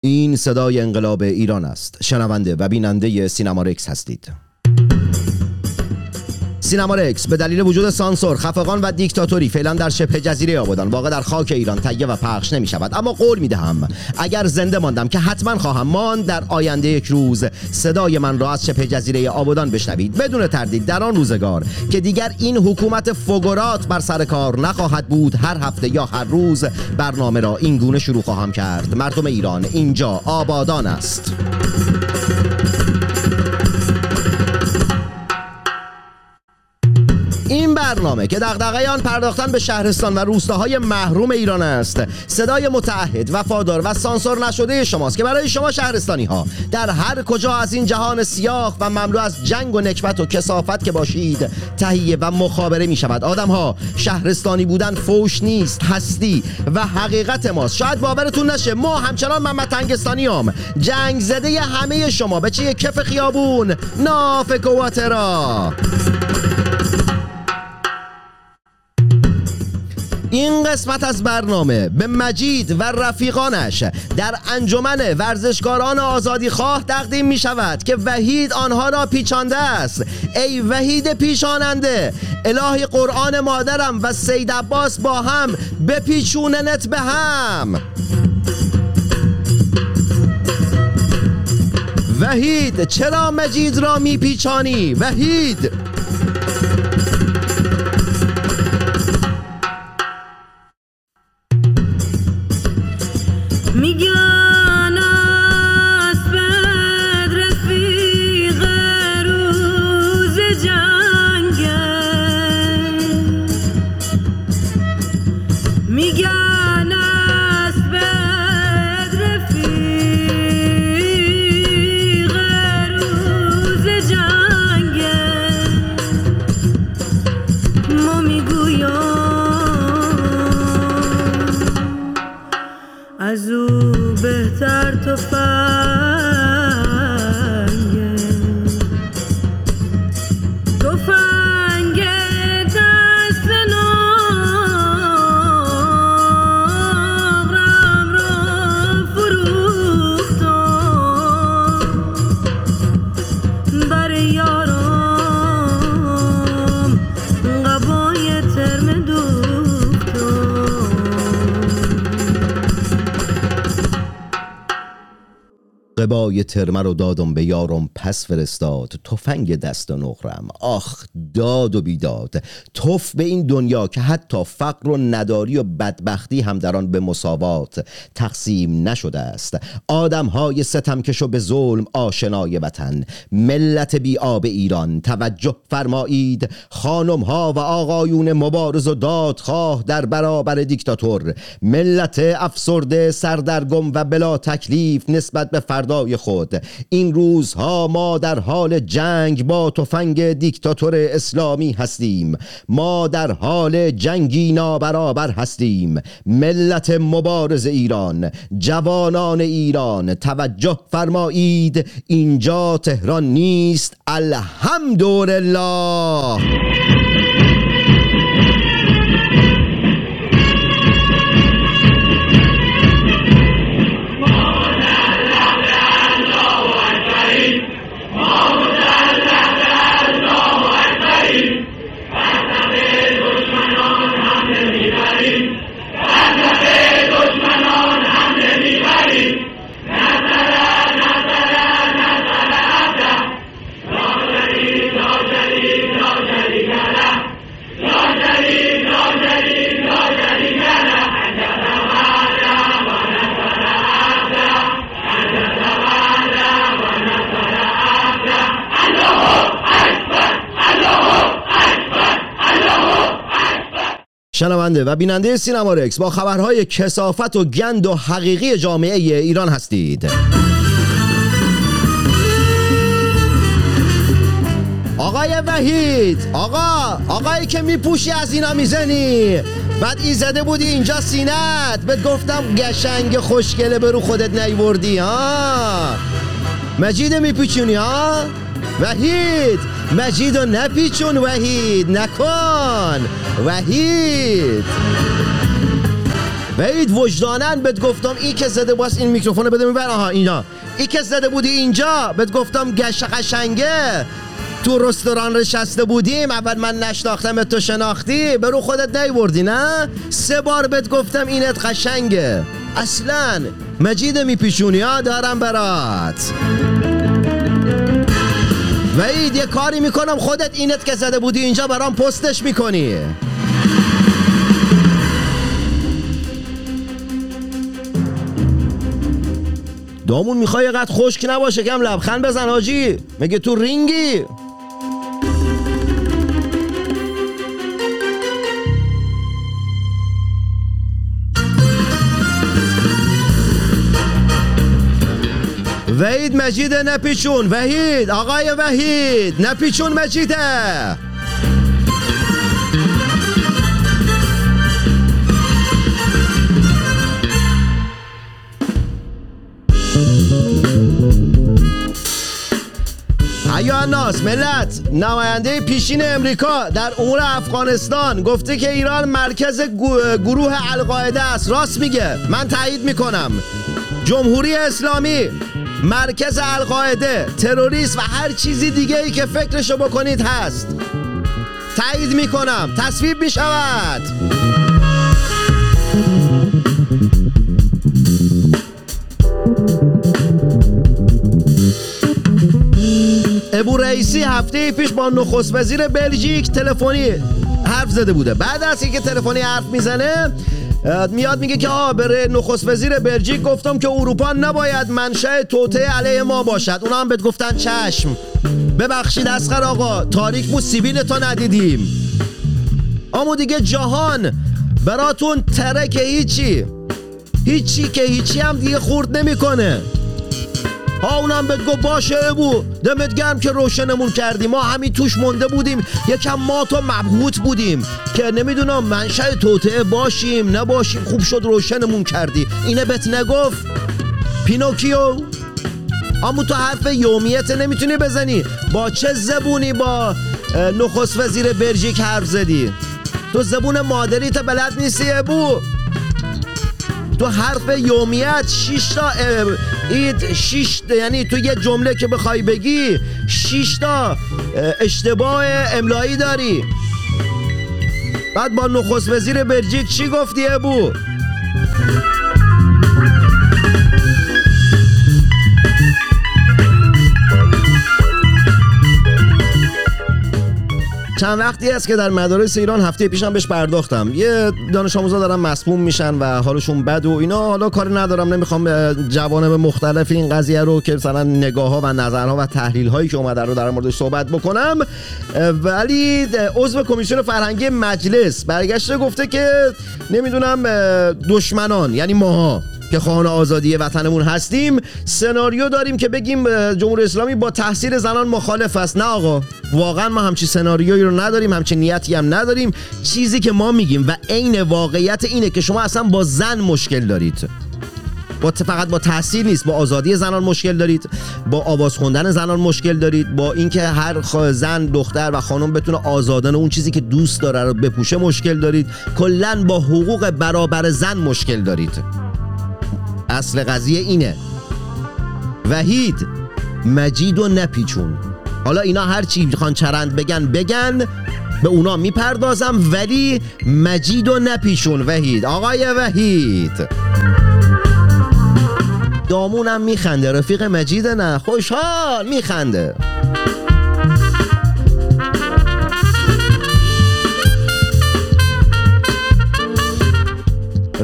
این صدای انقلاب ایران است. شنونده و بیننده سینما رکس هستید. سینما رکس. به دلیل وجود سانسور خفقان و دیکتاتوری فعلا در شبه جزیره آبادان. واقع در خاک ایران تهیه و پخش نمی شود اما قول می دهم اگر زنده ماندم که حتما خواهم ماند در آینده یک روز صدای من را از شبه جزیره آبادان بشنوید. بدون تردید در آن روزگار که دیگر این حکومت فگرات بر سر کار نخواهد بود هر هفته یا هر روز برنامه را این گونه شروع خواهم کرد. مردم ایران اینجا آبادان است. این برنامه که دغدغه آن پرداختن به شهرستان و روستاهای محروم ایران است. صدای متعهد وفادار و سانسور نشده شماست که برای شما شهرستانی ها در هر کجا از این جهان سیاه و مملو از جنگ و نکبت و کسافت که باشید تهیه و مخابره می شود آدم ها شهرستانی بودن فوش نیست هستی و حقیقت ماست. شاید باورتون نشه ما همچنان محمد تنگستانی هم جنگ زده همه شما. به چه کف خیابون؟ ناف کواترا این قسمت از برنامه به مجید و رفیقانش در انجمن ورزشکاران آزادی خواه تقدیم می شود که وحید آنها را پیچانده است. ای وحید پیچاننده الهی قرآن مادرم و سید عباس با هم بپیچوننت به هم. وحید چرا مجید را میپیچانی وحید! قبای ترمه رو دادم به یارم پس فرستاد. تفنگ دست نقرم. آخ داد و بیداد. توف به این دنیا که حتی فقر و نداری و بدبختی هم در آن به مساوات تقسیم نشده است. آدم های ستمکش و به ظلم آشنای وطن. ملت بی آب ایران. توجه فرمایید. خانم ها و آقایون مبارز و دادخواه در برابر دیکتاتور. ملت افسرده سردرگم و بلا تکلیف نسبت به فردای خود. این روزها ما در حال جنگ با تفنگ دیکتاتور اسلامی هستیم. ما در حال جنگی نابرابر هستیم. ملت مبارز ایران جوانان ایران توجه فرمایید اینجا تهران نیست. الحمدلله. شنونده و بیننده سینما رکس با خبرهای کسافت و گند و حقیقی جامعه ایران هستید. آقای وحید آقا آقایی که میپوشی از اینا می‌زنی. بعد ای زده بودی اینجا سینت بهت گفتم گشنگ خوشگله برو خودت نیوردی ها؟ مجید میپیچونی ها؟ وحید مجید رو نپیچون وحید نکن. وحید. وید وجدانن بهت گفتم ای که زده باز این میکروفون بده میبر. آها اینا. ای که زده بودی اینجا بهت گفتم گشت قشنگه. تو رستوران نشسته بودیم اول من نشناختم تو شناختی. برو خودت نیوردی نه؟ سه بار بهت گفتم اینت قشنگه. اصلا مجید میپیشونی ها دارم برات. وید یه کاری می‌کنم خودت اینت که زده بودی اینجا برام پستش می‌کنی. دامون می‌خوای قد خشک نباشه کم لبخند بزن حاجی مگه تو رینگی؟ وحید مجید نپیچون. وحید آقای وحید نپیچون مجیده ایا الناس ملت نماینده پیشین امریکا در امور افغانستان گفته که ایران مرکز گروه القاعده است. راست میگه. من تایید می‌کنم. جمهوری اسلامی مرکز القاعده تروریست و هر چیزی دیگه ای که فکرشو بکنید هست. تایید می‌کنم. تصویب می‌شود. ابو رئیسی هفته پیش با نخست وزیر بلژیک تلفنی حرف زده بوده. بعد از اینکه تلفنی حرف می‌زنه میاد میگه که آه بره نخست وزیر بلژیک گفتم که اروپا نباید منشأ توطئه علیه ما باشد. اونا هم بهت گفتن چشم. ببخشید اسخر آقا تاریک بود سیبیل تو ندیدیم. اما دیگه جهان براتون ترک هیچی. هیچی که هیچی هم دیگه خورد نمی‌کنه. ها اونم بهت گفت باشه ابو دمت گرم که روشنمون کردی ما همین توش مونده بودیم. یکم ما تو مبهوت بودیم که نمی‌دونم منشأ توطئه باشیم نباشیم. خوب شد روشنمون کردی. اینه بهت نگفت؟ پینوکیو اما تو حرف یومیت نمی‌تونی بزنی. با چه زبونی با نخست وزیر بلژیک حرف زدی؟ تو زبون مادری تا بلد نیستی ابو. تو حرف یومیت شش تا اه، اید شش یعنی تو یه جمله که بخوای بگی شش تا اه، اشتباه املایی داری. بعد با نخست وزیر بلژیک چی گفتی ابو؟ چند وقتی است که در مدارس ایران هفته پیشم بهش پرداختم. یه دانش آموزا دارن مسموم میشن و حالشون بد و اینا. حالا کاری ندارم نمی‌خوام اه، جوانب مختلف این قضیه رو که مثلا نگاه ها و نظرها و تحلیل هایی که اومده رو در موردش صحبت بکنم. ولی عضو کمیسیون فرهنگی مجلس برگشته گفته که نمی‌دونم دشمنان یعنی ماها که خواهان آزادی وطنمون هستیم سناریو داریم که بگیم جمهوری اسلامی با تحصیل زنان مخالف است. نه آقا واقعا ما همچین سناریویی رو نداریم همچین نیتی هم نداریم. چیزی که ما میگیم و عین واقعیت اینه که شما اصلا با زن مشکل دارید. با فقط با تحصیل نیست با آزادی زنان مشکل دارید با آواز خوندن زنان مشکل دارید با اینکه هر زن دختر و خانم بتونه آزادانه اون چیزی که دوست داره رو بپوشه مشکل دارید. کلا با حقوق برابر زن مشکل دارید. اصل قضیه اینه. وحید مجید و نپیچون. حالا اینا هر چی می‌خوان چرند بگن بگن. به اونا می‌پردازم ولی مجید و نپیچون. وحید آقای وحید. دامونم میخنده رفیق مجید نه. خوشحال میخنده.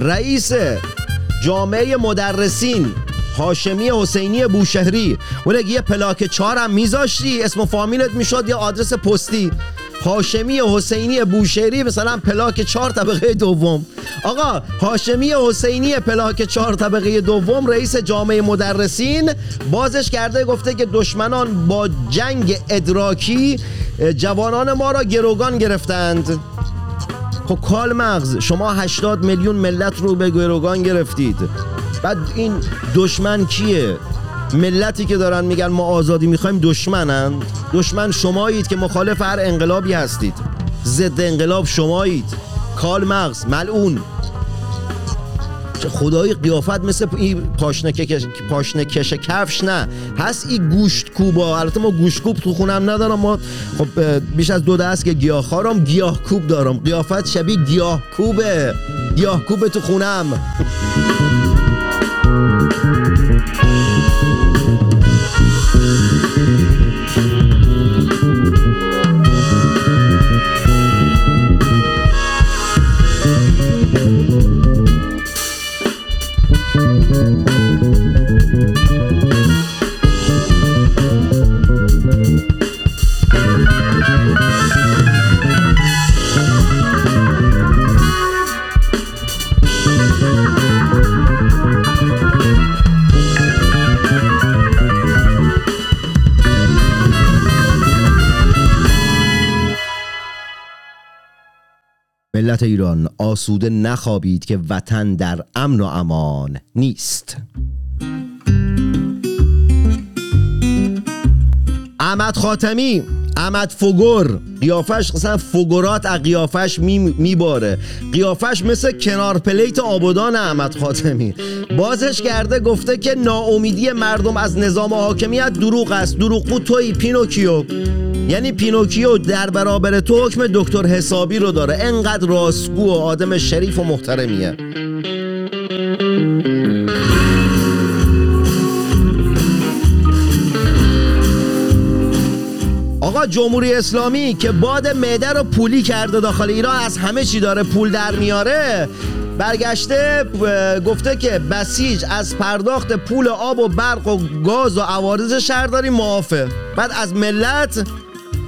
رئیس جامعه مدرسین هاشمی حسینی بوشهری. اون یه پلاک چهارم میذاشتی اسم و فامیلت می‌شد یا آدرس پستی. هاشمی حسینی بوشهری مثلا پلاک چهار طبقه دوم. آقا هاشمی حسینی پلاک چهار طبقه دوم رئیس جامعه مدرسین. بازش کرده گفته که دشمنان با جنگ ادراکی جوانان ما را گروگان گرفتند. خب کال مغز شما 80 میلیون ملت رو به گروگان گرفتید. بعد این دشمن کیه؟ ملتی که دارن میگن ما آزادی می‌خوایم دشمنن. دشمن شمایید که مخالف هر انقلابی هستید. ضد انقلاب شمایید. کال مغز ملعون. خدای قیافت مثل این پاشنه کش پاشنه کش کفش نه. هست این گوشت کوبا البته ما گوشت کوب تو خونم ندارم. ما خب بیش از دو دست که گیاه گیاه کوب دارم. قیافت شبیه گیاه کوبه. گیاه کوبه تو خونم. ملت ایران آسوده نخوابید که وطن در امن و امان نیست. احمد خاتمی احمد فگور قیافش مثلا فگورات از قیافش می میباره. قیافش مثل کنار پلیت آبادان احمد خاتمی. بازش کرده گفته که ناامیدی مردم از نظام حاکمیت دروغ است. دروغگو توی پینوکیو. یعنی پینوکیو در برابر تو حکم دکتر حسابی رو داره. انقدر راستگو و آدم شریف و محترمیه. آقا جمهوری اسلامی که باد معده رو پولی کرده داخل ایران از همه چی داره پول در میاره برگشته گفته که بسیج از پرداخت پول آب و برق و گاز و عوارض شهرداری معافه. بعد از ملت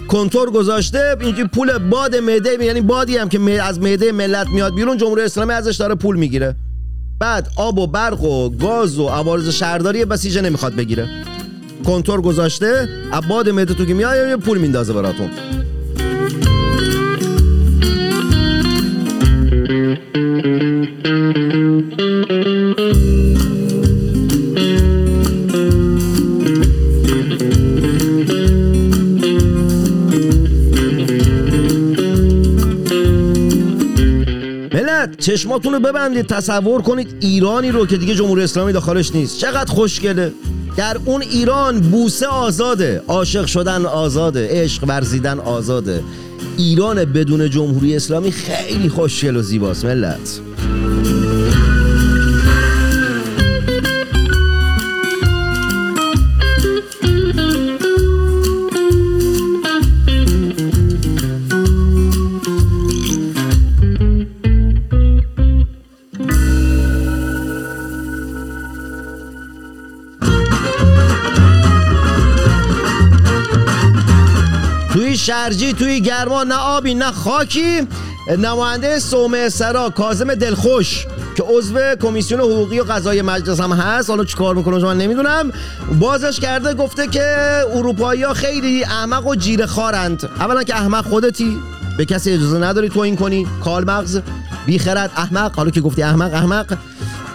کنتور گذاشته اینجوری پول باد معده یعنی بادی هم که از معده ملت میاد بیرون جمهوری اسلامی ازش داره پول می‌گیره. بعد آب و برق و گاز و عوارض شهرداری بسیجه نمی‌خواد بگیره. کنتور گذاشته عباد معده تو که میاد یه پول میندازه براتون. ملت چشماتون رو ببندید تصور کنید ایرانی رو که دیگه جمهوری اسلامی داخلش نیست. چقدر خوشگله. در اون ایران بوسه آزاده. عاشق شدن آزاده. عشق ورزیدن آزاده. ایران بدون جمهوری اسلامی خیلی خوشگل و زیباست ملت. شرجی توی گرما نه آبی نه خاکی. نماینده سومه سرا کازم دلخوش که عضو کمیسیون حقوقی و قضای مجلس هم هست. حالا چی کار می‌کنه من نمی‌دونم. بازش کرده گفته که اروپایی ها خیلی احمق و جیره خارند. اولا که احمق خودتی به کسی اجازه نداری تو این کنی. کال مغز بیخرد احمق. حالا که گفتی احمق احمق.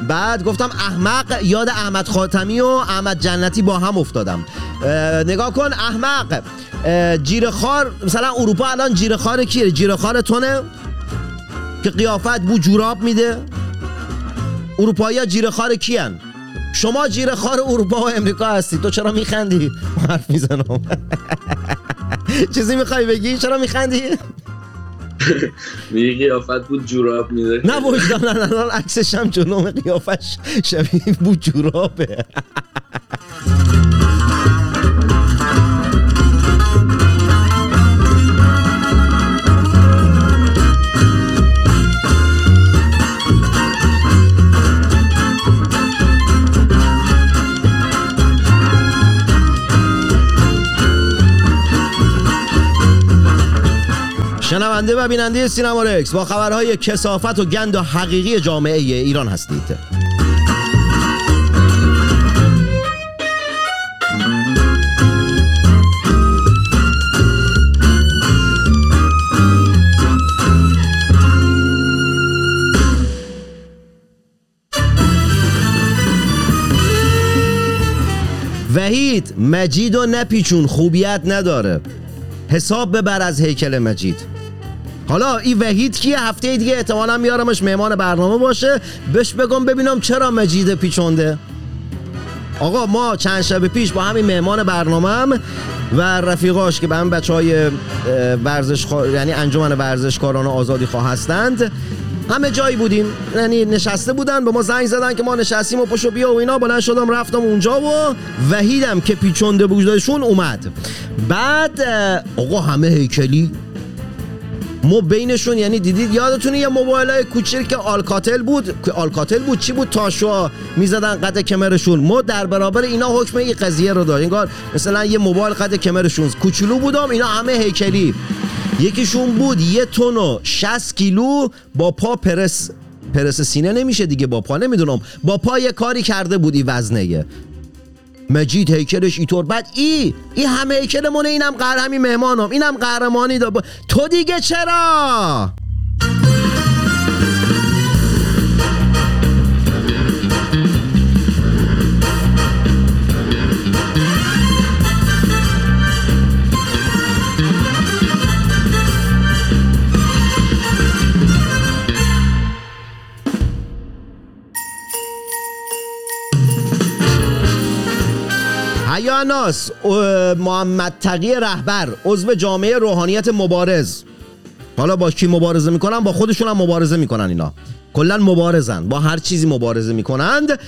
بعد گفتم احمق یاد احمد خاتمی و احمد جنتی با هم افتادم. اه، نگاه کن احمق. اه، جیرخوار مثلا اروپا الان جیرخوار کیه؟ جیرخوار تونه که قیافت بو جوراب میده. اروپایی ها جیرخوار کیان؟ شما جیرخوار اروپا و امریکا هستی. تو چرا میخندی؟ حرف می‌زنم. چیزی می‌خوای بگی؟ چرا میخندی؟ میگه قیافت بود جوراب میده. نه وجدان الان عکسش هم جلوم قیافش شبیه بو جورابه. شنونده و بیننده سینما رکس. با خبرهای کسافت و گند و حقیقی جامعه ایران هستید. وحید مجید و نپیچون خوبیت نداره. حساب ببر از هیکل مجید. حالا این وحید کیه؟ هفته دیگه احتمالا میارمش مهمان برنامه باشه. بهش بگم ببینم چرا مجید پیچونده. آقا ما چند شب پیش با همین مهمان برنامه و رفیقاش که به هم بچه های ورزش یعنی انجمن ورزشکاران آزادی خواه هستند همه جایی بودیم. یعنی نشسته بودن به ما زنگ زدن که ما نشستیم و پشو بیا و اینا. بلند شدم رفتم اونجا و وحیدم که پیچونده بودشون اومد. بعد آقا همه هیکلی ما بینشون یعنی دیدید یادتونه یه موبایل های کوچیک که آلکاتل بود که آلکاتل بود چی بود؟ تاشوا می‌زدن قد کمرشون. ما در برابر اینا حکم این قضیه رو داریم انگار مثلا یه موبایل قد کمرشون کوچولو بودم اینا همه هیکلی. یکیشون بود یه تن و 60 کیلو با پا پرس. پرس سینه نمیشه دیگه با پا نمی‌دونم. با پا یه کاری کرده بود این وزنه. مجید هیکلش اینطور بعد ای ای همه هیکل مونه اینم قهر همین مهمانم. اینم قهرمانی دا تو دیگه چرا؟ حیاناس اه، محمد تقی رهبر عضو جامعه روحانیت مبارز. حالا با کی مبارزه می‌کنن؟ با خودشون هم مبارزه می‌کنن اینا. کلا مبارزن با هر چیزی مبارزه می‌کنند.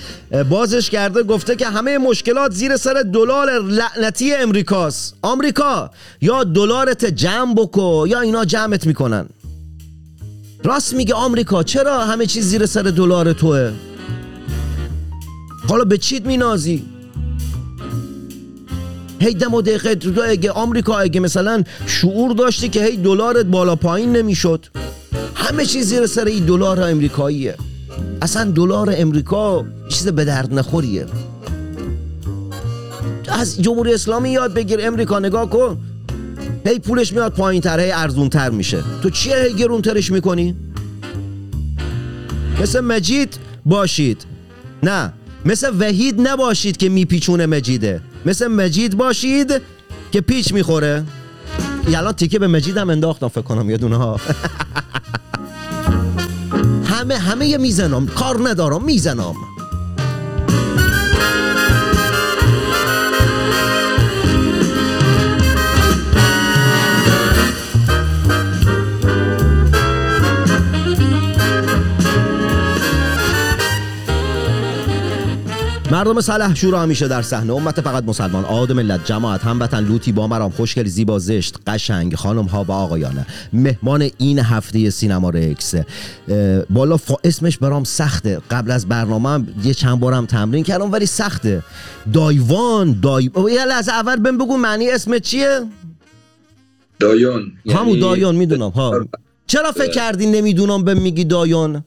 بازش کرده گفته که همه مشکلات زیر سر دلار لعنتی امریکاست. آمریکا یا دلارت جمع بکو یا اینا جمعت می‌کنن. راست میگه آمریکا چرا همه چیز زیر سر دلار توه؟ حالا به چیت مینازی؟ هی دم و دقیقه تو اگه آمریکا اگه مثلا شعور داشتی که هی دلارت بالا پایین نمی‌شد. همه چیز زیر سر این دلار امریکاییه اصلا دلار امریکا چیز به درد نخوریه. از جمهوری اسلامی یاد بگیر امریکا نگاه کن. هی پولش میاد پایین تر هی ارزون تر میشه. تو چیه هی گرون ترش می‌کنی؟ مثل مجید باشید. نه مثل وحید نباشید که میپیچونه مجیده. مثل مجید باشید که پیچ می‌خوره. الان تیکه به مجیدم انداختم فکر کنم یه دونه ها. همه همه می‌زنم. کار ندارم می‌زنم. مردم صلح شورا همیشه در صحنه. امت فقط مسلمان. آدم ملت جماعت هموطن لوتی با مرام خوشگل زیبا زشت قشنگ خانم ها و آقایان. مهمان این هفته سینما رکس بالا فا اسمش برام سخته. قبل از برنامه هم یه چند بارم تمرین کردم ولی سخته. دایوان دای یه لحظه اول بهم بگو معنی اسم چیه؟ دایون همون یعنی- دایان می‌دونم ها. چرا فکر کردی نمی‌دونم به میگی دایان؟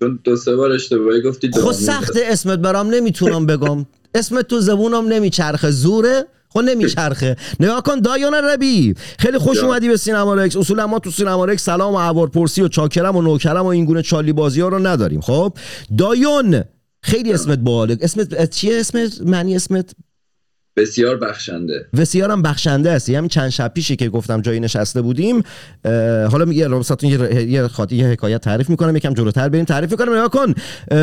چون دو سه بار اشتباهی گفتی خب. سخت اسمت برام نمی‌تونم بگم. اسمت تو زبونم نمیچرخه زوره؟ خب نمیچرخه. نگاه کن دایان ربی خیلی خوش جان. اومدی به سینما رکس اصولا ما تو سینما رکس سلام و احوال پرسی و چاکرم و نوکرم و این گونه چالی بازی ها رو نداریم. خب؟ دایون خیلی اسمت باحاله. اسمت چیه اسمت؟ معنی اسمت؟ بسیار بخشنده. بسیارم بخشنده هستی. همین چند شب پیشی که گفتم جایی نشسته بودیم. حالا میگه رابطتون یه یه خاطی یه حکایت تعریف می‌کنم یکم جلوتر بریم. تعریف می‌کنم. نگاه کن.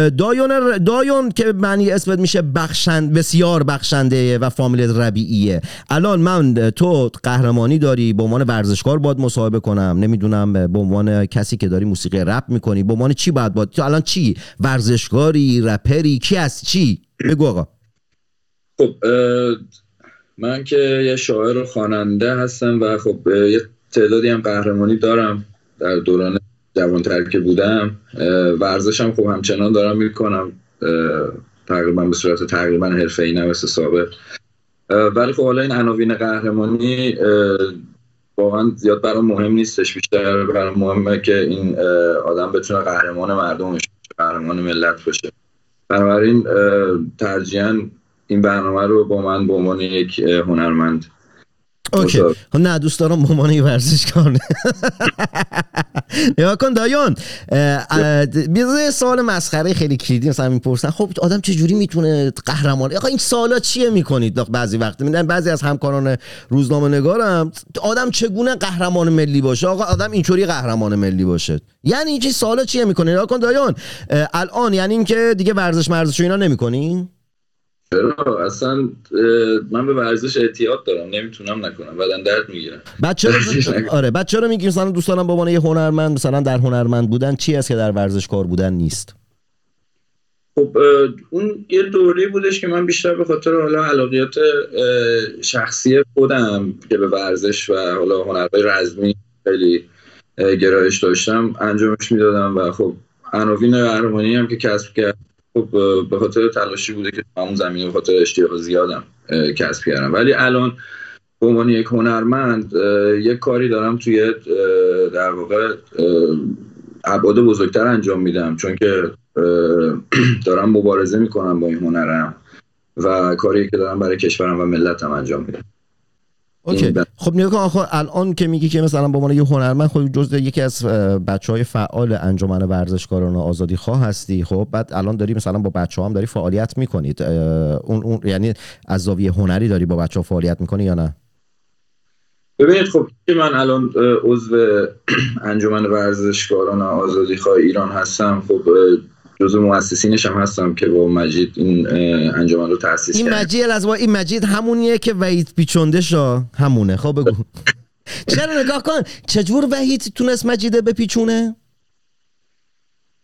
دایون دایون که معنی اسمت میشه بخشند بسیار بخشنده و فامیل ربیعیه. الان من تو قهرمانی داری به عنوان ورزشکار باید مصاحبه کنم. نمی‌دونم به عنوان کسی که داری موسیقی رپ می‌کنی به عنوان چی باید باید تو الان چی؟ ورزشکاری رپری؟ کی هست؟ چی؟ بگو آقا. خب من که یه شاعر و خواننده هستم و خب یه تعدادی هم قهرمانی دارم در دوران جوانتر که بودم. ورزشم خب همچنان دارم می‌کنم تقریبا به صورت تقریبا حرفه‌ای نه مثل سابق. ولی خب حالا این عناوین قهرمانی واقعا زیاد برام مهم نیستش. بیشتر برام مهمه که این آدم بتونه قهرمان مردمش قهرمان ملت باشه. بنابراین ترجیحاً این برنامه رو با من به عنوان یک هنرمند اوکی. خب نه دوست دارم به عنوان یه ورزشکار نگاه کن بذار یه سوال مسخره خیلی کلیدی مثلا می‌پرسن. خب آدم چه جوری می‌تونه قهرمان؟ آقا این سوالا چیه می‌کنید؟ بعضی وقت میدن بعضی از همکاران روزنامه نگارم. آدم چگونه قهرمان ملی باشه؟ آقا آدم اینطوری قهرمان ملی باشه. یعنی این چه سوالا چیه می‌کنی؟ نگاه کن دایون اه، الان یعنی اینکه دیگه ورزش مرزش اینا نمی‌کنی؟ چرا؟ اصلا من به ورزش اعتیاد دارم نمی‌تونم نکنم بدن درد می‌گیرم بعد چرا ورزش. آره بعد چرا میگی مثلا دوست دارم عنوان یه هنرمند مثلا در هنرمند بودن چی است که در ورزشکار بودن نیست؟ خب اون یه دوری بودش که من بیشتر به خاطر حالا علاقیات شخصی خودم که به ورزش و حالا هنرهای رزمی خیلی گرایش داشتم انجامش می‌دادم و خب عناوین قهرمانی هم که کسب کرد خب به خاطر تلاشی بوده که همون زمینه به خاطر اشتیاق زیادم کسب کردم. ولی الان به عنوان یک هنرمند یک کاری دارم توی در واقع ابعاد بزرگتر انجام میدم. چون که دارم مبارزه می‌کنم با این هنرم و کاری که دارم برای کشورم و ملتم انجام میدم. اوکی. ب- خب نگاه کن آخه الان که میگی که مثلا به عنوان یه هنرمند خب جزء یکی از بچه های فعال انجمن ورزشکاران آزادی خواه هستی. خب بعد الان داری مثلا با بچه هم داری فعالیت می‌کنید. اون, اون یعنی از زاویه هنری داری با بچه ها فعالیت می‌کنی یا نه؟ ببینید خب که من الان عضو انجمن ورزشکاران آزادی خواه ایران هستم. خب جزو مؤسسینش هم هستم که با مجید این انجمن رو تأسیس این کردیم. مجید از این مجید همونیه که وحید پیچونده شا. همونه خب بگو. چرا نگاه کن چجور وحید تونست مجیده بپیچونه؟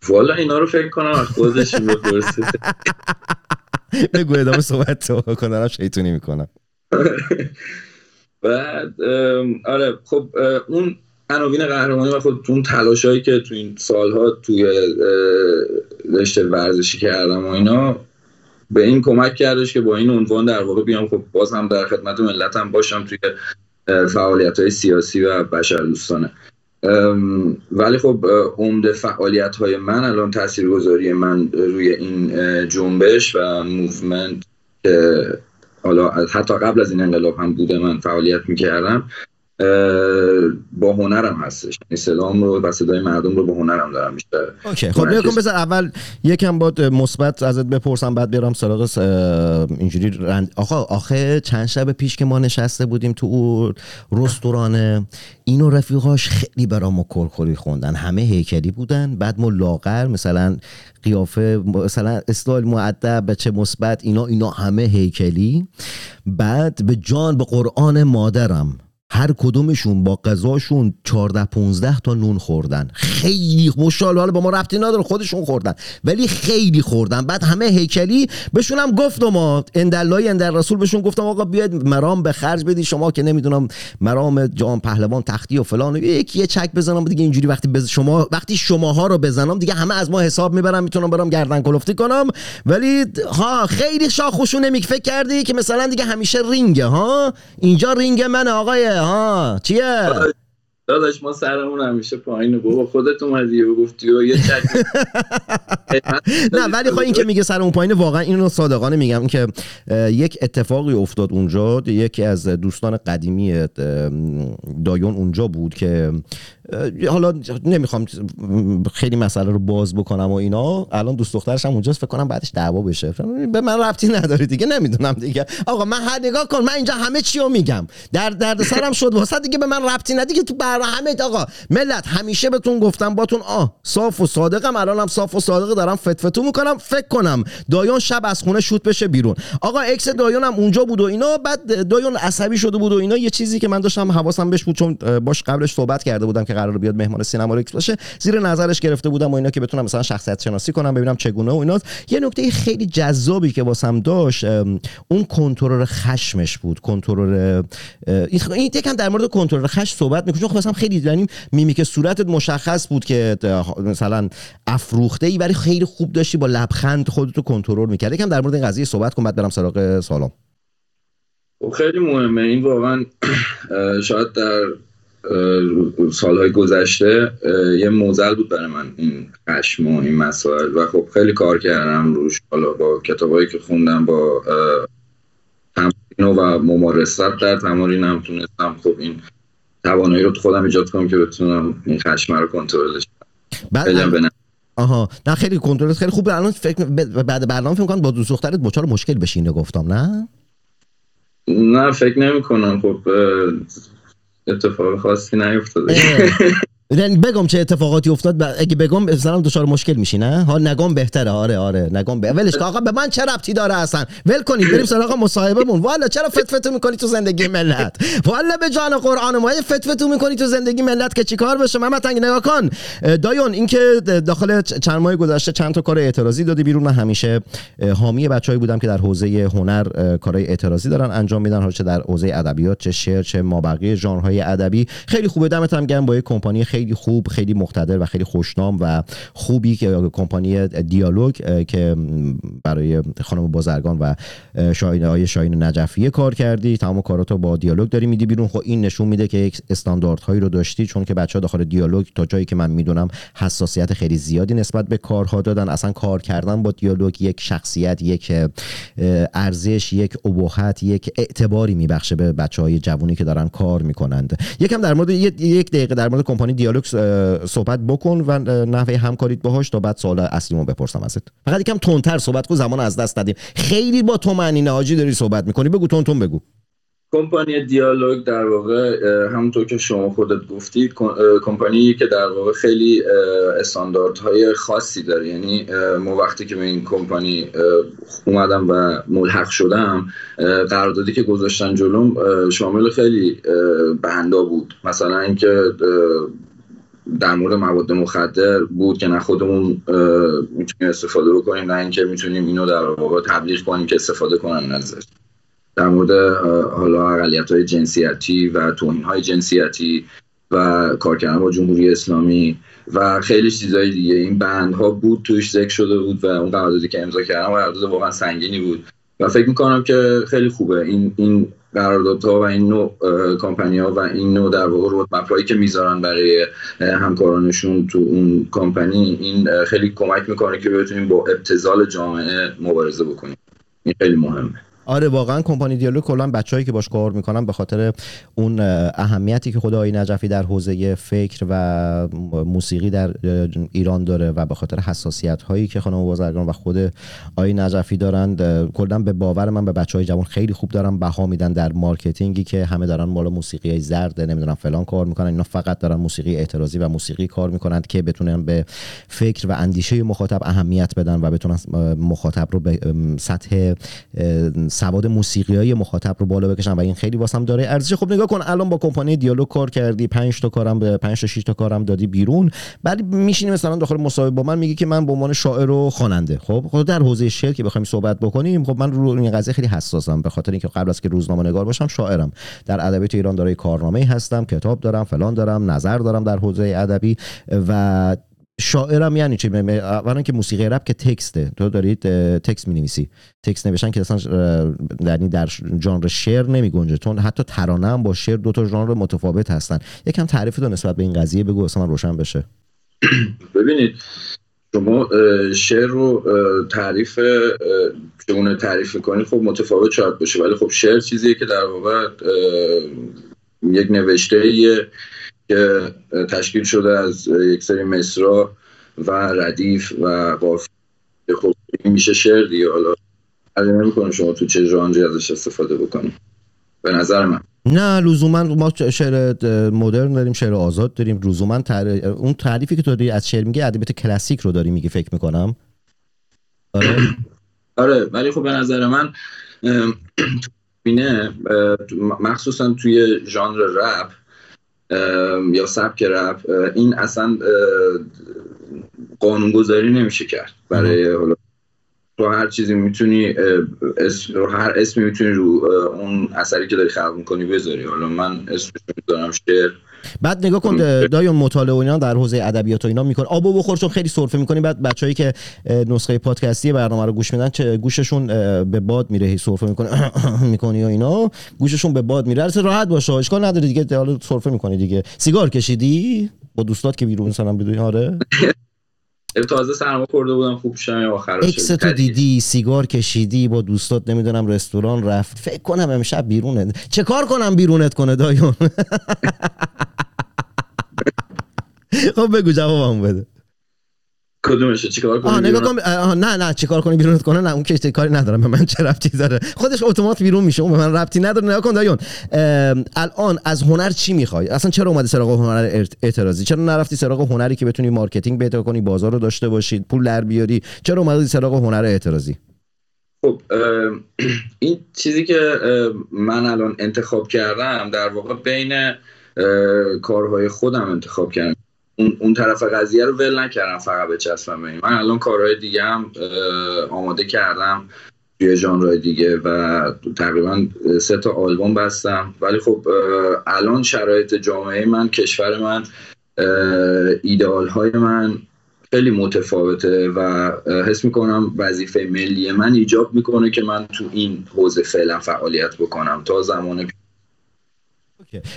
والا اینا رو فکر کنم از خودش بپرسید بگو ادامه صحبت تو کن دارم شیطونی می‌کنم. بعد آره خب اون عناوین قهرمانی و خود اون تلاشایی که تو این سالها توی رشته ورزشی کردم و اینا به این کمک کردش که با این عنوان در واقع بیام. خب باز هم در خدمت ملتم باشم توی فعالیت های سیاسی و بشر دوستانه ولی خب عمده فعالیت های من الان تاثیرگذاری من روی این جنبش و movement که حالا حتی قبل از این انقلاب هم بوده من فعالیت می‌کردم. با هنرم هستش. یعنی صدام رو و صدای مردم رو با هنرم دارم بیشتر. اوکی خب نگاه کن بذار اول یکم با مثبت ازت بپرسم بعد بیارم سراغ اینجوری رند آقا آخه چند شب پیش که ما نشسته بودیم تو اون رستوران این و رفیقاش خیلی برام کرکری خوندن. همه هیکلی بودن بعد ما لاغر مثلا قیافه مثلا استایل معدب بچه مثبت اینا اینا همه هیکلی. بعد به جان به قرآن مادرم هر کدومشون با غذاشون 14 15 تا نون خوردن. خیلی مشال حالا با ما ربطی نداره خودشون خوردن. ولی خیلی خوردن. بعد همه هیکلی بهشون هم گفتم اندلای اندر رسول بهشون گفتم آقا بیاید مرام به خرج بدی شما که نمی‌دونم مرام جام پهلوان تختی و فلان یکی یه چک بزنم دیگه اینجوری وقتی بز... شما وقتی شماها رو بزنم دیگه همه از ما حساب می‌برم می‌تونم برام گردن کلفتی کنم. ولی ها خیلی شاخوشو نمیک فکر کردی که مثلا دیگه همیشه رینگه ها؟ اینجا رینگ من آقای ها چیه داداش ما سرمون همیشه پایینه. بابا خودت اومدی و گفتی و یه نه ولی خب این که میگه سر اون پایینه واقعا اینو صادقانه میگم که یک اتفاقی افتاد اونجا. یکی از دوستان قدیمی دایون اونجا بود که حالا نمی‌خوام خیلی مسئله رو باز بکنم و اینا. الان دوست دخترش هم اونجاست فکر کنم بعدش دعوا بشه. به من ربطی نداره دیگه نمی‌دونم دیگه. آقا من هر نگاه کن من اینجا همه چی رو میگم. در درد سرم شد واسه دیگه به من ربطی نداره دیگه تو بر همه آقا. ملت همیشه بهتون گفتم باتون آه صاف و صادقم الانم صاف و صادق دارم فتفتو می‌کنم فکر کنم دایون شب از خونه شوت بشه بیرون. آقا ex دایون هم اونجا بود و اینا بعد دایون عصبی شده بود و اینا. یه چیزی که من داشتم حواسم بهش بود چون باش قبلش صحبت کرده بودم که قرار بیاد مهمان سینما رکس باشه. زیر نظرش گرفته بودم و اینا که بتونم مثلا شخصیت شناسی کنم ببینم چگونه و اینا یه نکته خیلی جذابی که واسم داشت اون کنترل خشمش بود. کنترل این یکم در مورد کنترل خشم صحبت می‌کنه خیلی یعنی میمیک صورتت مشخص بود که مثلا افروخته ای ولی خیلی خوب داشتی با لبخند خودتو کنترل می‌کردی. یکم در مورد این قضیه صحبت کن بعد برم سراغ سالام خب خیلی مهمه. این واقعا شاید در سالهای گذشته یه موزل بود برای من این خشم و این مسائل. و خب خیلی کار کردم روش. حالا با کتابایی که خوندم با تمرین و ممارست در تمارینم تونستم. خب این توانایی رو تو خودم ایجاد کنم که بتونم این خشم رو کنترلش کنم. آها. نه خیلی کنترل خیلی خوب الان فکر بعد برنامه فکر کنم با دوست دخترت دچار مشکل بشینه گفتم نه؟ نه فکر نمی کنم خب اتفاق خاصی نیفتاده. یعنی بگم چه اتفاقاتی افتاد اگه بگم مثلا دچار مشکل میشی نه؟ ها نگم بهتره آره آره نگم به ولش. آقا به من چه ربطی داره اصلا؟ ول کنید بریم سراغ مصاحبهمون. والا چرا فتفتو می‌کنی تو زندگی ملت؟ والا به جان قرآن ما فتفتو می‌کنی تو زندگی ملت که چیکار بشه؟ محمد تنگ نگاه کن. دایون این که داخل چند ماه گذشته چند تا کار اعتراضی دادی بیرون. من همیشه حامی بچه‌ای بودم که در حوزه هنر کارهای اعتراضی دارن انجام میدن. حالا چه در حوزه ادبیات چه شعر چه مابقی ژانرهای ادبی. خیلی خوبه دمت گرم با یک کمپانی خوب خیلی مقتدر و خیلی خوشنام و خوبی که کمپانی دیالوگ که برای خانم بازرگان و اه، شاهین های شاهین نجفیه کار کردی تمام کاراتو با دیالوگ داری میدی بیرون. خب این نشون میده که یک استانداردهایی رو داشتی چون که بچه ها داخل دیالوگ تا جایی که من می‌دونم حساسیت خیلی زیادی نسبت به کارها دادن. اصلا کار کردن با دیالوگ یک شخصیت یک ارزش یک ابهت یک اعتباری میبخشه به بچه های جوانی که دارن کار می‌کنند. یکم در مورد یک دقیقه در مورد کمپانی دیالوگ صحبت بکن و نحوه همکاریت باهاش تا بعد سوال اصلیمو بپرسم ازت. فقط یکم تندتر صحبت کن زمان از دست ندیم. خیلی با تو معنی نهاجی داری صحبت می‌کنی. بگو تون تون بگو. کمپانی دیالوگ در واقع همونطور که شما خودت اه، کمپانی که در واقع خیلی استانداردهای خاصی داره. یعنی ما وقتی که به این کمپانی اومدم و ملحق شدم قراردادی که گذاشتن جلوم شامل خیلی بندا بود. مثلا اینکه در مورد مواد مخدر بود که نه خودمون می‌تونیم استفاده بکنیم نه اینکه می‌تونیم اینو در واقع تبلیغ کنیم که استفاده کنن ازش. در مورد حالا اقلیت های جنسیتی و توهین های جنسیتی و کار کردن با جمهوری اسلامی و خیلی چیزهای دیگه. این بندها بود توش ذکر شده بود و اون قراردادی که امضا کردم قرارداد واقعا سنگینی بود. و فکر می‌کنم که خیلی خوبه. این این قراردادها و این نوع کمپانی ها و این نوع در واقع رودمپ که می‌ذارن برای همکارانشون تو اون کمپانی این خیلی کمک می‌کنه که بتونیم با ابتذال جامعه مبارزه بکنیم. این خیلی مهمه. آره واقعا کمپانی دیالوگ کلا بچه‌ای که باش کار می‌کنن به خاطر اون اه، اهمیتی که خود آقای نجفی در حوزه فکر و موسیقی در ایران داره و به خاطر حساسیت هایی که خانم بازرگان و خود آقای نجفی دارند اه، کلا به باور من به بچه های جوان خیلی خوب دارن بها میدن در marketing ی که همه دارن مال موسیقی های زرد نمی‌دونم فلان کار می‌کنن اینا فقط دارن موسیقی اعتراضی و موسیقی کار می‌کنند که بتونن به فکر و اندیشه مخاطب اهمیت بدن و بتونن مخاطب رو به سطح سواد موسیقی های مخاطب رو بالا بکشن و این خیلی واسم داره. ارزش خب نگاه کن الان با کمپانی دیالوگ کار کردی 5 تا کارم به 5 تا 6 تا کارم دادی بیرون. بعد میشینی مثلا داخل مصاحبه با من میگی که من به عنوان شاعر و خواننده. خب خب در حوزه شعر که بخوایم صحبت بکنیم خب من رو این قضیه خیلی حساسم به خاطر اینکه قبل از که روزنامه نگار باشم شاعرم. در ادبیات ایران دارای کارنامه هستم کتاب دارم فلان دارم نظر دارم در حوزه ادبی و شاعرم یعنی چی؟ اولا که موسیقی رپ که تکسته. تو دارید تکست می تکست نوشتن که اصلا یعنی در ژانر شعر نمی گنجه چون حتی ترانه هم با شعر دو تا ژانر متفاوت هستن. یکم تعریف تو نسبت به این قضیه بگو اصلا روشن بشه. ببینید شما شعر رو تعریف چگونه تعریف کنید خب متفاوت شاید باشه. ولی خب شعر چیزیه که در واقع یک نوشته که تشکیل شده از یک سری مصرا و ردیف و قافیه. خب میشه شعر دیگه حالا نمی‌کنه شما تو چه ژانری ازش استفاده بکنید به نظر من. نه لزوما ما شعر مدرن داریم شعر آزاد داریم. لزوما تر... اون تعریفی که تو داری از شعر میگی ادبیات کلاسیک رو داری میگی فکر می‌کنم. آره. آره ولی خب به نظر من بینه مخصوصا توی ژانر رپ یا سبک رپ این اصلا قانونگذاری نمیشه کرد برای حالا. تو هر چیزی می‌تونی اسم رو هر اسمی می‌تونی رو اون اثری که داری خلق می‌کنی بذاری. حالا من اسمش می‌ذارم شعر. بعد نگاه کن اه، دایون مطالعه و اینا در حوزه ادبیات و اینا میکن آب و بخور چون خیلی سرفه می‌کنی بعد بچه‌ای که نسخه پادکستی برنامه رو گوش میدن چه گوششون به باد میره هی سرفه می‌کنه می‌کنی و اینا. گوششون به باد میره. راحت باشه اشکال نداره دیگه حالا سرفه می‌کنی دیگه. سیگار کشیدی؟ با دوستات که بیرون مثلا بدون آره. تازه سرما خورده بودم خوب شدم آخرش اکس تو دیدی سیگار کشیدی با دوستات نمی‌دونم رستوران رفت. فکر کنم امشب بیرونه چه کار کنم بیرونت کنه دایون؟ خب بگو جوابمو بده. کدومشه چیکار کنی آها نگاه؟ کن آها، نه نه چیکار کنی بیرونت کنه؟ نه اون که کاری ندارم به من چه ربطی داره؟ خودش اتومات بیرون میشه اون به من ربطی نداره نگاه کن دایون. الان از هنر چی می‌خوای؟ اصلا چرا اومدی سراغ هنر اعتراضی؟ چرا نرفتی سراغ هنری که بتونی marketing پیدا کنی بازار رو داشته باشید پول در بیاری؟ چرا اومدی سراغ هنر اعتراضی؟ خب این چیزی که من الان انتخاب کردم در واقع بین کارهای خودم انتخاب کردم. اون, اون طرف قضیه رو ول نکردم فقط بچسبم من الان کارهای دیگه هم آماده کردم توی ژانرهای دیگه و تقریبا سه تا آلبوم بستم ولی خب الان شرایط جامعه من کشور من ایدئال های من خیلی متفاوته و حس می‌کنم وظیفه ملی من ایجاب می‌کنه که من تو این حوزه فعلا فعالیت بکنم تا زمان.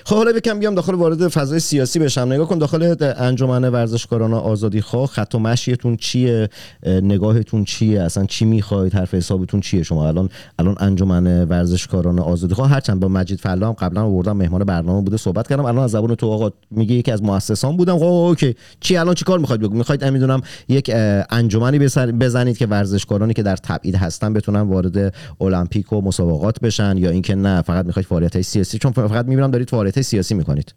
خب حالا بکم بیام داخل وارد فضای سیاسی بشم. نگاه کن داخل انجمن ورزشکاران آزادی خواه خط و مشیتون چیه؟ اه، نگاهتون چیه؟ اصلا چی می‌خواید؟ حرف حسابتون چیه شما؟ الان الان انجمن ورزشکاران آزادی خواه هرچند با مجید فلا هم قبلا آوردم مهمان برنامه بوده صحبت کردم. الان از زبان تو آقا میگه یکی از مؤسسان بودم. خب اوکی. چی الان چی کار می‌خواید بگو؟ می‌خواید نمی‌دونم یک انجمنی بزنید که ورزشکارانی که در تبعید هستن بتونن وارد المپیک و مسابقات بشن یا اینکه نه فقط می‌خواید فعالیت های سیاسی چون فقط می‌بینم فعالیت سیاسی می‌کنید.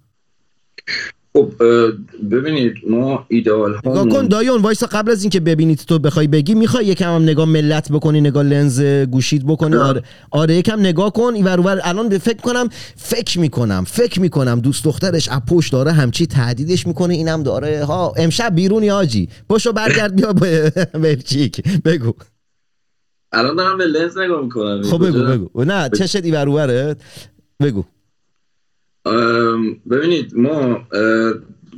خب ببینید ما ایدئال نگاه کن دایون وایسا قبل از اینکه ببینید تو بخوای بگی می‌خوای یکم هم نگاه ملت بکنی نگاه لنز گوشید بکنی. آره. آره یکم نگاه کن. این ور الان به فکر کنم فکر می‌کنم فکر می‌کنم دوست دخترش پشت داره همچی تهدیدش می‌کنه اینم داره. ها امشب بیرونی آجی؟ پاشو برگرد بیا به بلژیک بگو. الان دارم به لنز نگاه می‌کنم. خب بگو بگو. نه چشت این ور؟ بگو. ببینید ما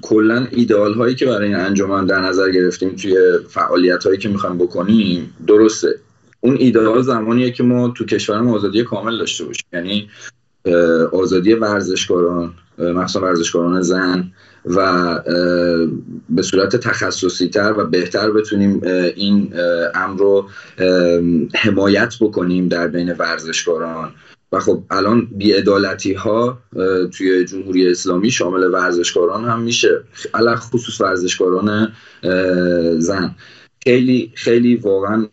کلا ایدئال هایی که برای این انجمن در نظر گرفتیم توی فعالیت هایی که می‌خوایم بکنیم درسته. اون ایدئال زمانیه که ما تو کشورمون آزادی کامل داشته باشیم. یعنی آزادی ورزشکاران مخصوصا ورزشکاران زن و به صورت تخصصی تر و بهتر بتونیم این امر رو حمایت بکنیم در بین ورزشکاران. و خب الان بیعدالتی ها توی جمهوری اسلامی شامل ورزشکاران هم میشه. علا خصوص ورزشکاران زن. خیلی خیلی واقعا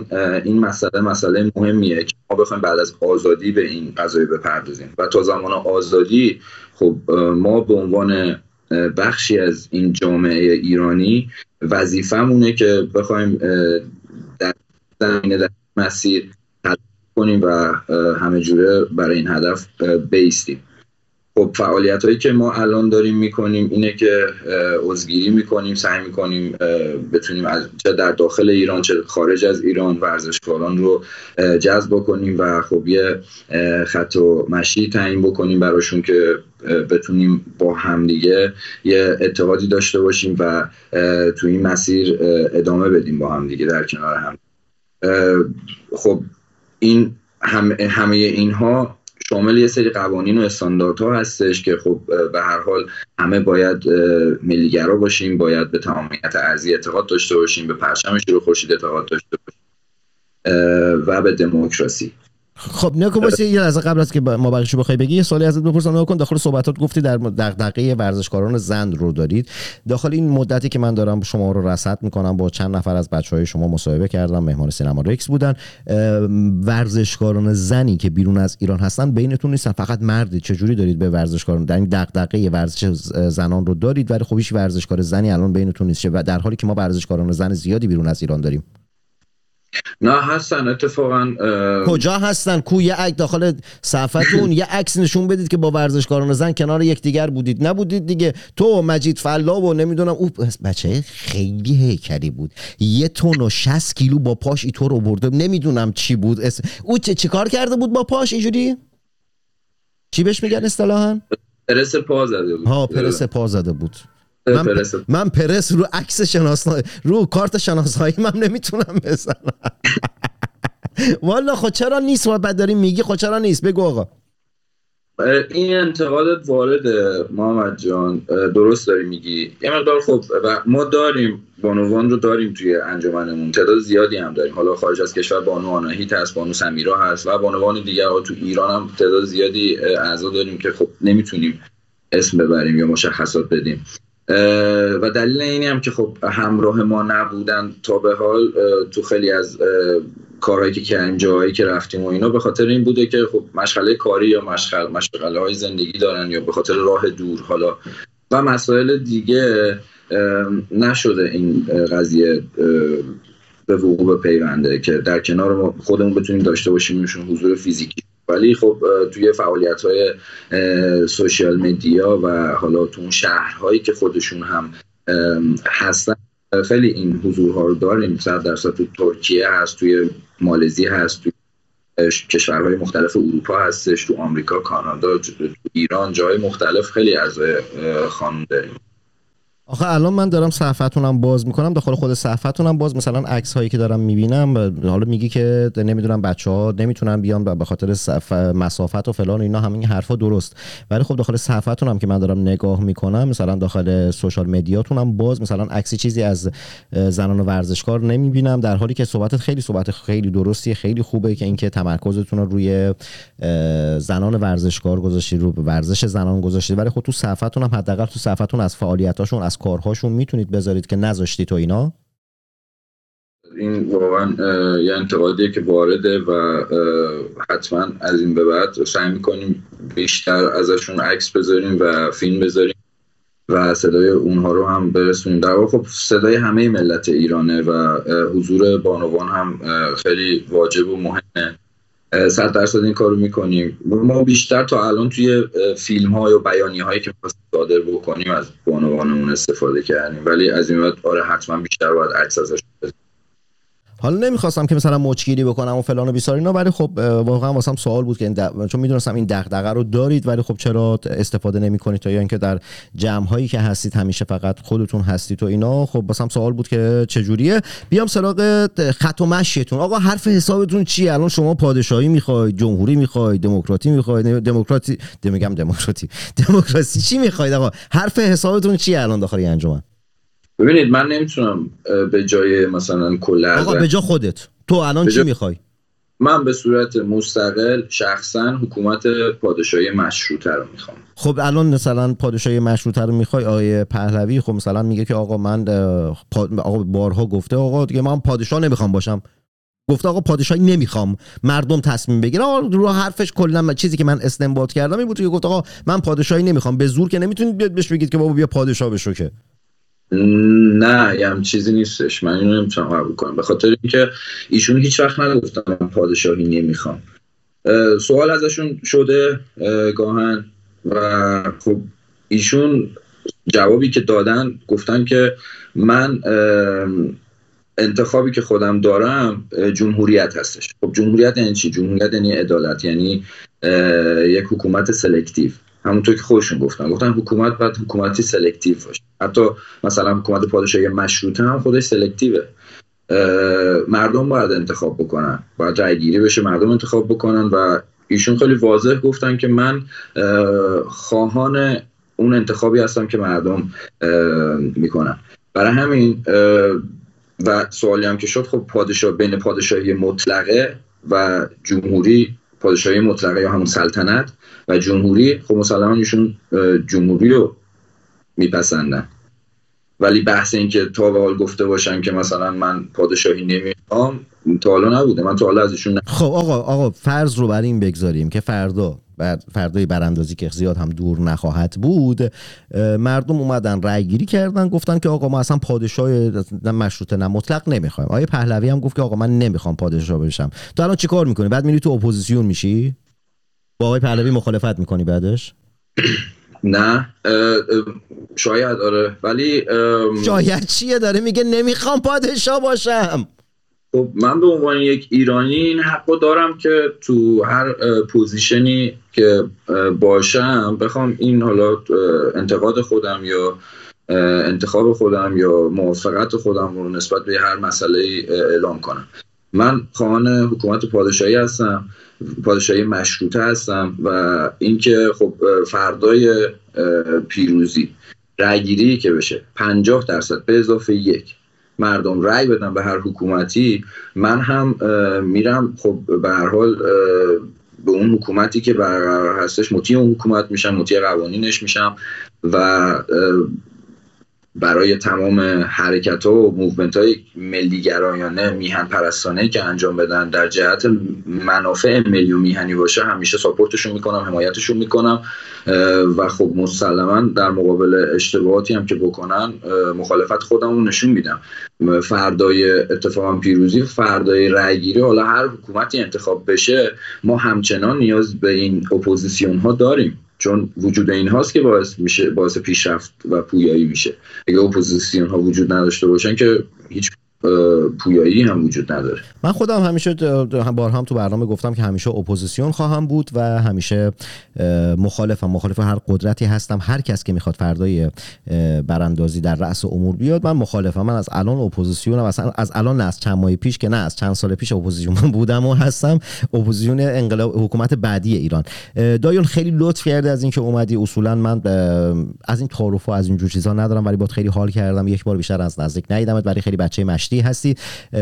این مسئله مسئله مهمیه که ما بخوایم بعد از آزادی به این قضایه بپردازیم. و تا زمان آزادی خب ما به عنوان بخشی از این جامعه ایرانی وظیفمونه که بخوایم در زمینه در مسیر کنیم و همه جوره برای این هدف بیستیم. خب فعالیت هایی که ما الان داریم می‌کنیم اینه که عضوگیری می‌کنیم سعی می‌کنیم بتونیم از چه در داخل ایران چه خارج از ایران ورزشکاران رو جذب کنیم و خب یه خط و مشی تعیین بکنیم براشون که بتونیم با همدیگه یه اتحادی داشته باشیم و تو این مسیر ادامه بدیم با همدیگه در کنار هم. خب این هم- همه اینها شامل یه سری قوانین و استانداردها هستش که خب به هر حال همه باید ملیگرا باشیم باید به تمامیت ارضی اعتقاد داشته باشیم به پرچم شروع خورشید اعتقاد داشته باشیم و به دموکراسی. خب نه واسه یه لحظه قبل از که ما بقیشو بخوای بگی یه سوالی ازت بپرسم نگاه کن داخل صحبتات گفتی در دغدغه ورزشکاران زن رو دارید. داخل این مدتی که من دارم شما رو رصد می‌کنم با چند نفر از بچه های شما مصاحبه کردم مهمان سینما رکس بودن. ورزشکاران زنی که بیرون از ایران هستن بینتون نیستن فقط مردید چجوری دارید به ورزشکاران در این دغدغه ورزش زنان رو دارید؟ ولی خب ورزشکار زنی الان بینتون نیست. و در حالی که ما ورزشکاران زن زیادی بیرون از ایران داریم. نه هستن. اتفاقا اه، کجا هستن؟ کو یه عکس داخل صفحتون؟ یه عکس نشون بدید که با ورزشکاران زن کنار یکدیگر بودید. نبودید دیگه. تو و مجید فلا و نمی‌دونم او بچه خیلی هیکلی بود. یه تن و 60 کیلو با پاش ایطور رو برده نمی‌دونم چی بود. اس... او چه چیکار کرده بود با پاش اینجوری؟ چی بهش میگن اصطلاحا؟ پرس پا زده بود. ها پرس پا زده بود. من, پرس من پرس رو عکس شناسنامه رو کارت شناسایی من نمی‌تونم بزنم. والا خود چرا نیست و بعد داری میگی؟ خود چرا نیست؟ بگو آقا. این انتقادت وارد محمد جان. درست داری میگی؟ یه مقدار خب ما داریم بانوان رو داریم توی انجمنمون. تعداد زیادی هم داریم. حالا خارج از کشور بانو آناهیت هست بانو سمیرا هست و بانوان دیگر تو ایران هم تعداد زیادی اعضا داریم که خب نمی‌تونیم اسم ببریم یا مشخصات بدیم. و دلیل اینی هم که خب همراه ما نبودن تا به حال تو خیلی از کارهایی که کردیم جاهایی که رفتیم و اینا به خاطر این بوده که خب مشغله کاری یا مشغله, مشغله های زندگی دارن یا به خاطر راه دور حالا. و مسائل دیگه نشده این قضیه به وقوع پیونده که در کنار ما خودمون بتونیم داشته باشیم حضور فیزیکی. ولی خب توی فعالیت های سوشیال مدیا و حالا تو اون شهرهایی که خودشون هم هستن خیلی این حضورها رو داریم. صد درصد تو ترکیه هست توی مالزی هست توی کشورهای مختلف اروپا هستش تو آمریکا کانادا تو ایران جای مختلف خیلی از خانم داریم. آخه الان من دارم صفحتونم باز می‌کنم داخل خود صفحتونم باز مثلا عکس هایی که دارم می‌بینم حالا میگی که نمی‌دونم بچه ها نمی‌تونن بیان به خاطر مسافت و فلان اینا همین حرفا درست. ولی خب داخل صفحتونم که من دارم نگاه می‌کنم مثلا داخل سوشال مدیاتونم باز مثلا عکسی چیزی از زنان ورزشکار نمی‌بینم در حالی که صحبتت خیلی صحبت خیلی درستی خیلی خوبه که اینکه تمرکزتون رو روی زنان ورزشکار گذاشتید رو ورزش زنان گذاشتید. ولی خب تو صفحتون هم حداقل تو صفحتون از فعالیتاشون از کارهاشون می‌تونید بذارید که نذاشتی تو اینا؟ این واقعا یه انتقادیه که وارده و حتما از این به بعد سعی می‌کنیم بیشتر ازشون عکس بذاریم و فیلم بذاریم و صدای اونها رو هم برسونیم. در واقع خب صدای همه ملت ایرانه و حضور بانوان هم خیلی واجب و مهمه. صد درصد این کارو می‌کنیم. ما بیشتر تا الان توی فیلم ها یا بیانی هایی که صادر بکنیم از بانوانمون استفاده کردیم. ولی از این بعد آره حتما بیشتر باید عکس ازش حالا نمی‌خواستم که مثلا مچگیری بکنم و فلان و بیسار اینا ولی خب واقعا واسم سوال بود که این چون می‌دونستم این دغدغه رو دارید ولی خب چرا استفاده نمی‌کنید تا یا اینکه در جمع هایی که هستید همیشه فقط خودتون هستید و اینا؟ خب واسم سوال بود که چجوریه؟ بیام سراغ خط و مشیتون. آقا حرف حسابتون چیه؟ الان شما پادشاهی می‌خواید جمهوری می‌خواید دموکراتی می‌خواید دموکراتی میگم دموکراتی دموکراسی چی می‌خواید آقا؟ حرف حسابتون چیه الان داخل انجمن؟ ببینید من نمی‌تونم به جای مثلا کل آقا به جا خودت. تو الان چی می‌خوای؟ من به صورت مستقل شخصا حکومت پادشاهی مشروطه رو می‌خوام. خب الان مثلا پادشاهی مشروطه رو می‌خوای؟ آقای پهلوی خب مثلا میگه که آقا من آقا بارها گفته آقا دیگه من پادشاه نمی‌خوام باشم. گفته آقا پادشاهی نمی‌خوام. مردم تصمیم بگیرن. آقا رو حرفش کلا چیزی که من استنباط کردم این بود که گفت آقا من پادشاهی نمی‌خوام. به زور که نمی‌تونید بیاد بهش بگید که بابا بیا پادشاه بشو که. نه یه هم چیزی نیستش. من اینو نمی‌تونم قبول کنم. به خاطر اینکه ایشون هیچ وقت نگفتم من پادشاهی نمی‌خوام. سوال ازشون شده گاهن. و خب ایشون جوابی که دادن گفتن که من انتخابی که خودم دارم جمهوریت هستش. خب جمهوریت یعنی چی؟ جمهوریت یعنی عدالت یعنی یک حکومت selective. همونطور که خودشون گفتن. گفتن حکومت باید حکومتی selective باشه. حتی مثلا حکومت پادشاهی مشروطه هم خودش selective ه. مردم باید انتخاب بکنن. باید رای گیری بشه مردم انتخاب بکنن و ایشون خیلی واضح گفتن که من خواهان اون انتخابی هستم که مردم می‌کنن. برای همین و سوالی هم که شد خب پادشاه بین پادشاهی مطلقه و جمهوری پادشاهی مطلقه یا همون سلطنت و جمهوری خب مسلما ایشون جمهوری رو میپسندن. ولی بحث این که تا به حال گفته باشن که مثلا من پادشاهی نمی‌خوام تا حالا نبوده. من تا حالا ازشون خب آقا آقا فرض رو بر این بگذاریم که فردا بر فردای براندازی که زیاد هم دور نخواهد بود مردم اومدن رأی گیری کردن گفتن که آقا ما اصلا پادشاه مشروطه نه مطلق نمی‌خوایم. آقای پهلوی هم گفت که آقا من نمی‌خوام پادشاه بشم. تو الان چیکار می‌کنی؟ بعد میری تو اپوزیسیون میشی؟ با آقای پهلوی مخالفت می‌کنی بعدش؟ نه. شاید آره. ولی شاید چیه؟ داره میگه نمی‌خوام پادشاه باشم. خب من به عنوان یک ایرانی این حقو دارم که تو هر position ی که باشم بخوام این حالا انتقاد خودم یا انتخاب خودم یا موافقت خودم رو نسبت به هر مسئله اعلام کنم. من خواهان حکومت پادشاهی هستم پادشاهی مشروطه هستم و اینکه خب فردای پیروزی رأیگیری که بشه 50 درصد به اضافه یک. مردم رأی بدن به هر حکومتی من هم میرم. خب به هر حال به اون حکومتی که برقرار هستش مطیع اون حکومت میشم مطیع قوانینش میشم و برای تمام حرکت ها و movement های ملی گرایانه میهن پرستانه که انجام بدن در جهت منافع ملی و میهنی باشه همیشه support شون می‌کنم حمایتشون می‌کنم. و خب مسلما در مقابل اشتباهاتی هم که بکنن مخالفت خودم رو نشون میدم. فردای اتفاقا پیروزی فردای رأیگیری حالا هر حکومتی انتخاب بشه ما همچنان نیاز به این اپوزیسیون ها داریم. چون وجود این هاست که باعث میشه باعث پیشرفت و پویایی میشه. اگه اپوزیسیون ها وجود نداشته باشن که هیچ پویایی هم وجود نداره. من خودم همیشه بار هم تو برنامه گفتم که همیشه اپوزیسیون خواهم بود و همیشه مخالفم. مخالف هر قدرتی هستم. هر کس که می‌خواد فردای براندازی در رأس امور بیاد من مخالفم. من از الان اپوزیسیونم. اصلا از الان نه از چند ماه پیش که نه از چند سال پیش اپوزیسیون بودم و هستم. اپوزیسیون انقلاب حکومت بعدی ایران. دایون خیلی لطف کرده از اینکه اومدی. اصولا من از این تعارف و از این جور چیزا ندارم ولی باید خیلی حال کردم. یک بار بیشتر از نزدیک ندیدمت ولی خیلی بچه مشتی هستی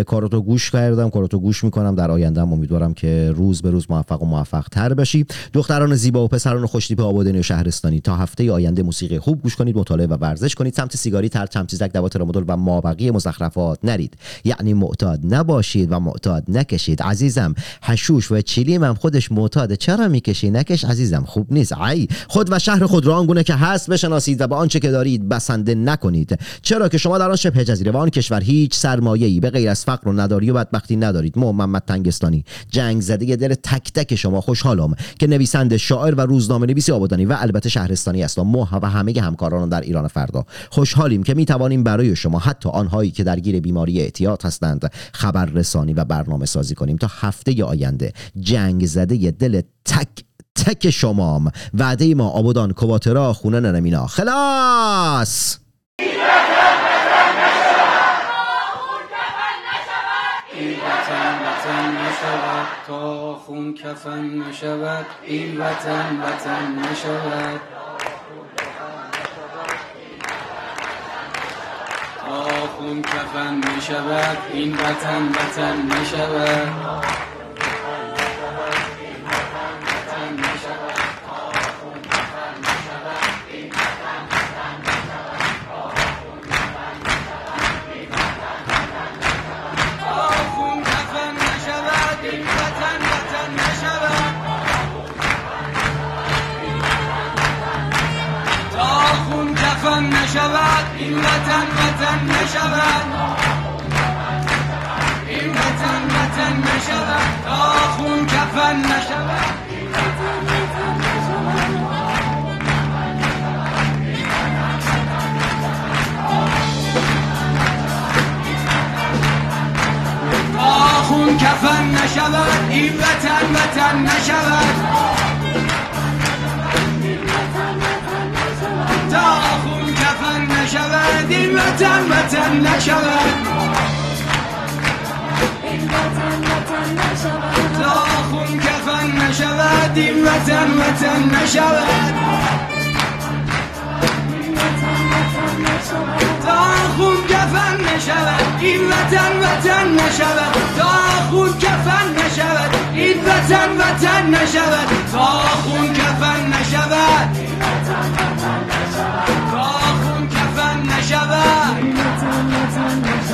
کاراتو گوش کردم کاراتو گوش می‌کنم. در آینده امیدوارم که روز به روز موفق و موفق تر بشی دختران زیبا و پسران خوشتیپ آبادانی و شهرستانی تا هفته آینده موسیقی خوب گوش کنید مطالعه و ورزش کنید. سمت سیگاری تر چمچیزک دوات ترامادول و مابقی مزخرفات نرید. یعنی معتاد نباشید و معتاد نکشید. عزیزم حشوش و چیلیم هم خودش معتاده چرا می‌کشی؟ نکش. عزیزم خوب نیست. ای خود و شهر خود را آنگونه که هست بشناسید و با آنچه که دارید بسنده نکنید. چرا که شما در آن شبه جزیره و آن کشور هیچ سرمایه‌ای. به غیر از فقر و نداری و بدبختی ندارید. محمد تنگستانی. جنگ زده دل تک تک شما. خوشحالم که نویسنده شاعر و روزنامه نویسی آبادانی و البته شهرستانی است. و و همه همکاران در ایران فردا. خوشحالیم که می توانیم برای شما حتی آنهایی که درگیر بیماری اعتیاد هستند خبررسانی و برنامه سازی کنیم. تا هفته آینده جنگ زده دل تک تک شمام. وعده ما آبادان کواترا خونه ننمینا خلاص! تا خون کفن نشود این وطن وطن نشود. تا خون کفن نشود این وطن وطن نشود. نشود. این وطن وطن نشود. این وطن وطن نشود. تا خون کفن نشود. خون کفن نشود. این وطن وطن نشود. نشود این وطن وطن نشود. تا خون کفن نشود این وطن وطن نشود. تا خون کفن نشود این وطن وطن نشود. تا خون کفن نشود این وطن وطن نشود. تا خون sun.